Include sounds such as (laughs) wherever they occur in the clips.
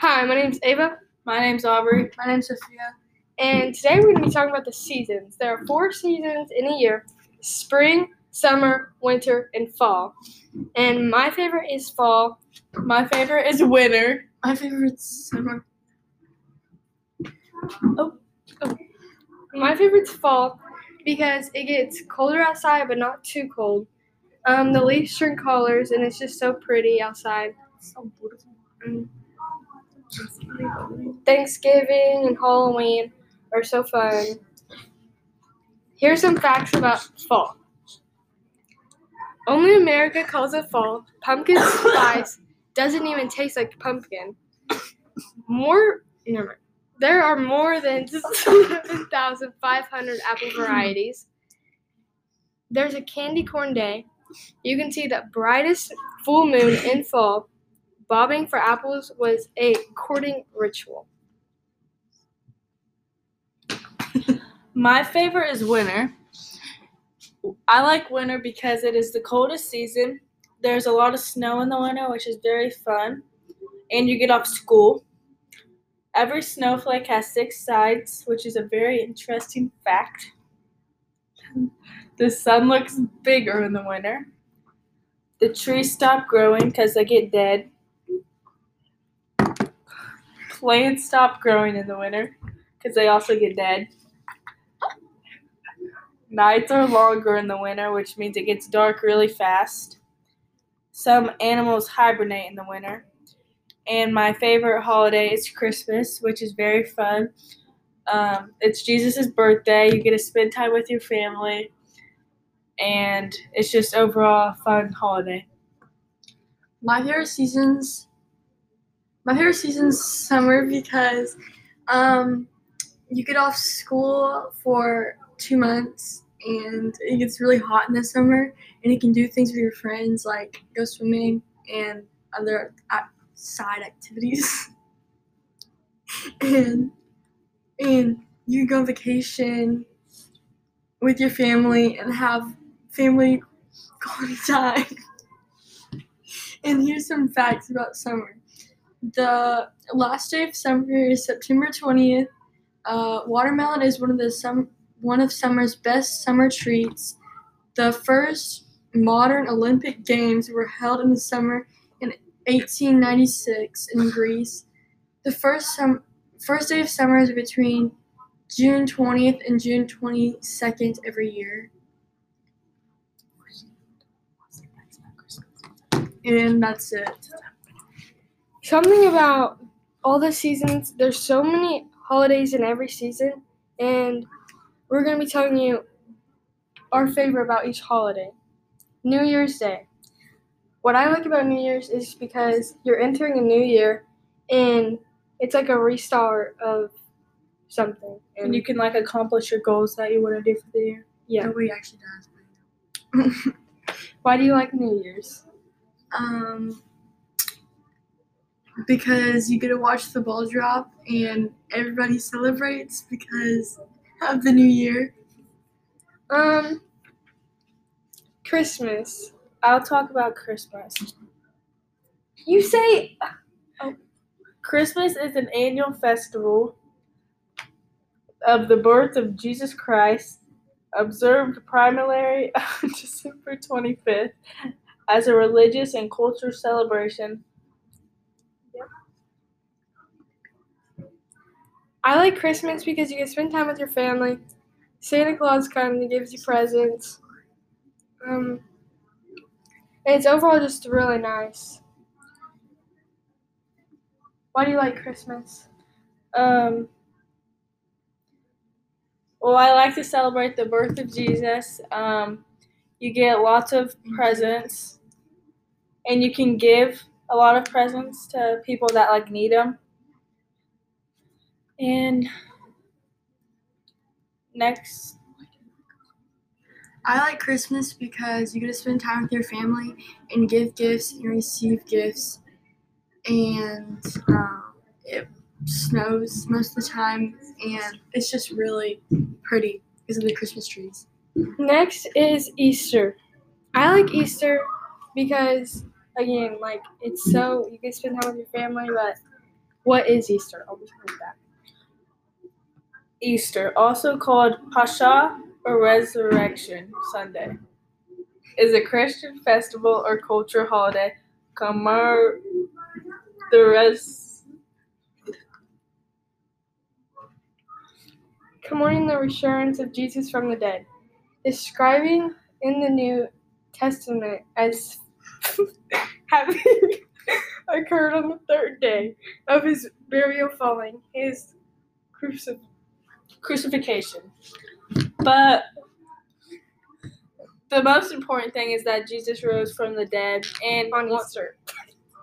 Hi, my name's Ava, My name's Aubrey. My name's Sophia. and today we're going to be talking about the seasons. There are four seasons in a year spring, summer, winter, and fall. And my favorite is fall. My favorite is winter. My favorite is summer. Oh, oh. My favorite's fall because it gets colder outside, but not too cold. Um, the leaves turn colors, and it's just so pretty outside. So beautiful. Mm. Thanksgiving and Halloween are so fun. Here's some facts about fall. Only America calls it fall. Pumpkin (coughs) spice doesn't even taste like pumpkin. More. There are more than (laughs) 7,500 apple varieties. There's a candy corn day. You can see the brightest full moon in fall. Bobbing for apples was a courting ritual. (laughs) My favorite is winter. I like winter because it is the coldest season. There's a lot of snow in the winter, which is very fun. And you get off school. Every snowflake has six sides, which is a very interesting fact. The sun looks bigger in the winter. The trees stop growing because they get dead. Plants stop growing in the winter because they also get dead. Nights are longer in the winter, which means it gets dark really fast. Some animals hibernate in the winter. And my favorite holiday is Christmas, which is very fun. Um, it's Jesus' birthday. You get to spend time with your family. And it's just overall a fun holiday. My favorite seasons. My favorite season's summer because um, you get off school for two months and it gets really hot in the summer and you can do things with your friends like go swimming and other outside activities. (laughs) and and you go on vacation with your family and have family (laughs) quality time. and here's some facts about summer. The last day of summer is September 20th. Uh, watermelon is one of the sum- one of summer's best summer treats. The first modern Olympic Games were held in the summer in 1896 in Greece. The first sum- first day of summer is between June 20th and June 22nd every year. And that's it. Something about all the seasons, there's so many holidays in every season, and we're going to be telling you our favorite about each holiday. New Year's Day. What I like about New Year's is because you're entering a new year and it's like a restart of something. And you can like accomplish your goals that you want to do for the year. yeah. Nobody actually does. (laughs) Why do you like New Year's? Um, because you get to watch the ball drop and everybody celebrates because of the new year. Um, Christmas. I'll talk about Christmas. You say Christmas is an annual festival of the birth of Jesus Christ, observed primarily (laughs) on December 25th as a religious and cultural celebration. I like Christmas because you can spend time with your family. Santa Claus comes and gives you presents. Um, it's overall just really nice. Why do you like Christmas? Um, well, I like to celebrate the birth of Jesus. Um, you get lots of presents, and you can give a lot of presents to people that like need them. And next, I like Christmas because you get to spend time with your family and give gifts and receive gifts. And um, it snows most of the time, and it's just really pretty because of the Christmas trees. Next is Easter. I like Easter because again, like it's so you can spend time with your family, but What is Easter? I'll just read that. Easter, also called Pascha or Resurrection Sunday, is a Christian festival or cultural holiday commemorate the res- commemorating the resurgence of Jesus from the dead, describing in the New Testament as (laughs) having occurred on the third day of his burial following his crucif- crucifixion. But the most important thing is that Jesus rose from the dead and on wa- Easter.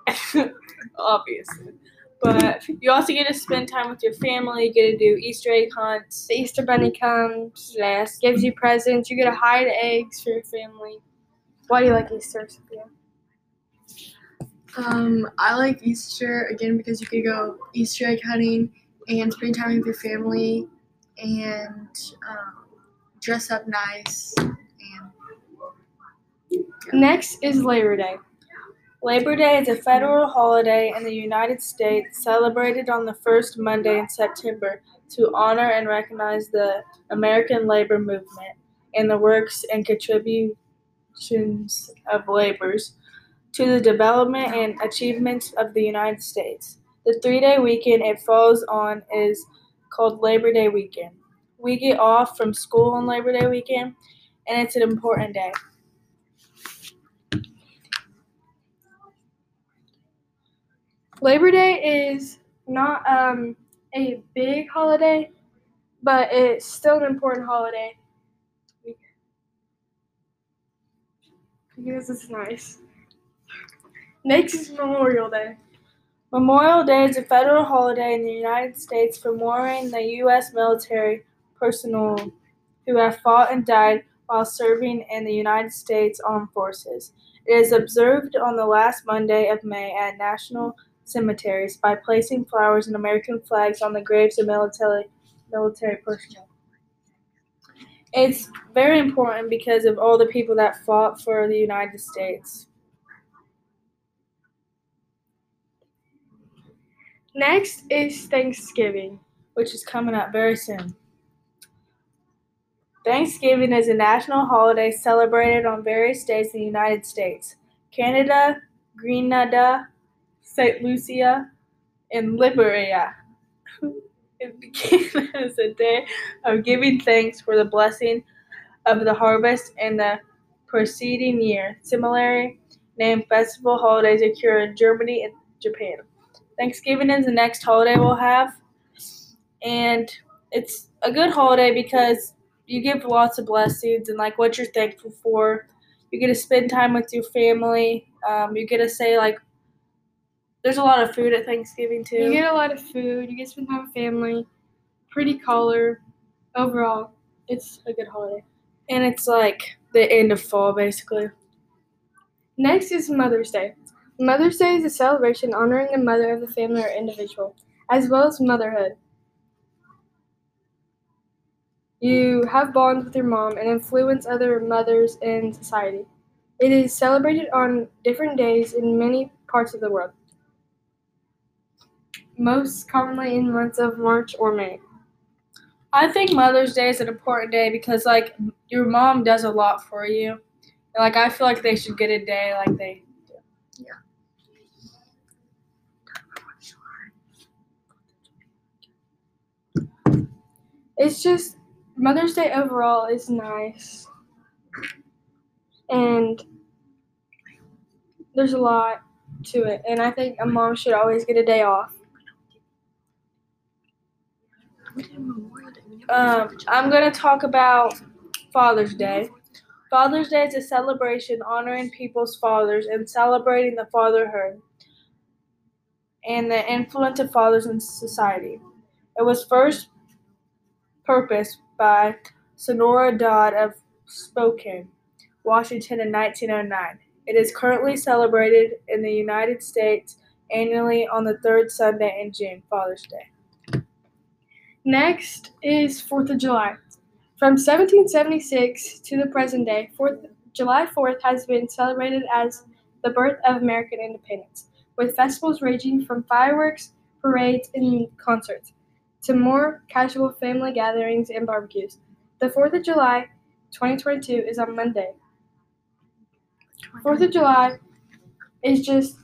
(laughs) obviously. But you also get to spend time with your family, you get to do Easter egg hunts. The Easter Bunny comes, Yes. gives you presents, you get to hide eggs for your family. Why do you like Easter, Sophia? Um, I like Easter again because you could go Easter egg hunting and spend time with your family and um, dress up nice and Next is Labor Day. Labor Day is a federal holiday in the United States celebrated on the first Monday in September to honor and recognize the American labor movement and the works and contributions of laborers to the development and achievements of the United States. The three day weekend it falls on is called Labor Day weekend. We get off from school on Labor Day weekend, and it's an important day. Labor Day is not um, a big holiday, but it's still an important holiday because it's nice. Next is Memorial Day. Memorial Day is a federal holiday in the United States commemorating the U.S. military personnel who have fought and died while serving in the United States Armed Forces. It is observed on the last Monday of May at national cemeteries by placing flowers and American flags on the graves of military military personnel. It's very important because of all the people that fought for the United States. Next is Thanksgiving. which is coming up very soon. Thanksgiving is a national holiday celebrated on various days in the United States. Canada, Grenada, St. Lucia, and Liberia. (laughs) It began (laughs) as a day of giving thanks for the blessing of the harvest in the preceding year. Similarly named festival holidays occur in Germany and Japan. Thanksgiving is the next holiday we'll have, and it's a good holiday because you give lots of blessings and like what you're thankful for. You get to spend time with your family. Um, you get to say like, there's a lot of food at Thanksgiving too. You get a lot of food. You get to spend time with family. Pretty color. Overall, it's a good holiday. and it's like the end of fall basically. Next is Mother's Day. Mother's Day is a celebration honoring the mother of the family or individual, as well as motherhood. You have bonds with your mom and influence other mothers in society. It is celebrated on different days in many parts of the world, most commonly in months of March or May. I think Mother's Day is an important day because like your mom does a lot for you. And, like I feel like they should get a day like they It's just Mother's Day overall is nice. And there's a lot to it. And I think a mom should always get a day off. Um, I'm going to talk about Father's Day. Father's Day is a celebration honoring people's fathers and celebrating the fatherhood and the influence of fathers in society. It was first purposed by Sonora Dodd of Spokane, Washington in 1909. It is currently celebrated in the United States annually on the third Sunday in June, Father's Day. Next is 4th of July. From 1776 to the present day, 4th, July 4th has been celebrated as the birth of American independence, with festivals ranging from fireworks parades, and concerts to more casual family gatherings and barbecues. The 4th of July 2022 is on Monday. 4th of July is just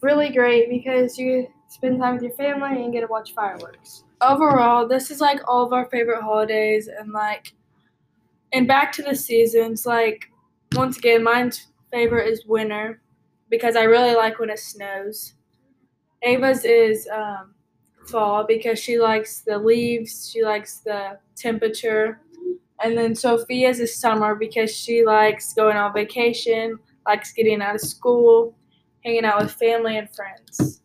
really great because you spend time with your family and get to watch fireworks. Overall, this is like all of our favorite holidays and like and back to the seasons, like once again, mine's favorite is winter because I really like when it snows. Ava's is um, fall because she likes the leaves, she likes the temperature. And then Sophia's is summer because she likes going on vacation, likes getting out of school, hanging out with family and friends.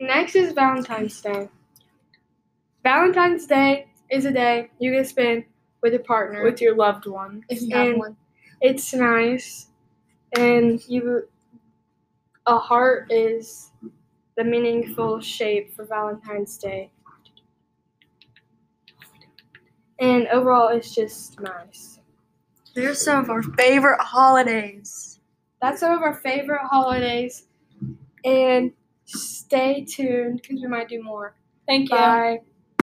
Next is Valentine's Day. Valentine's Day is a day you can spend with your partner. With your loved one. If you have one. it's nice, and you a heart is the meaningful shape for Valentine's Day. And overall, it's just nice. There's some of our favorite holidays. That's some of our favorite holidays, and stay tuned because we might do more. Thank you. Bye.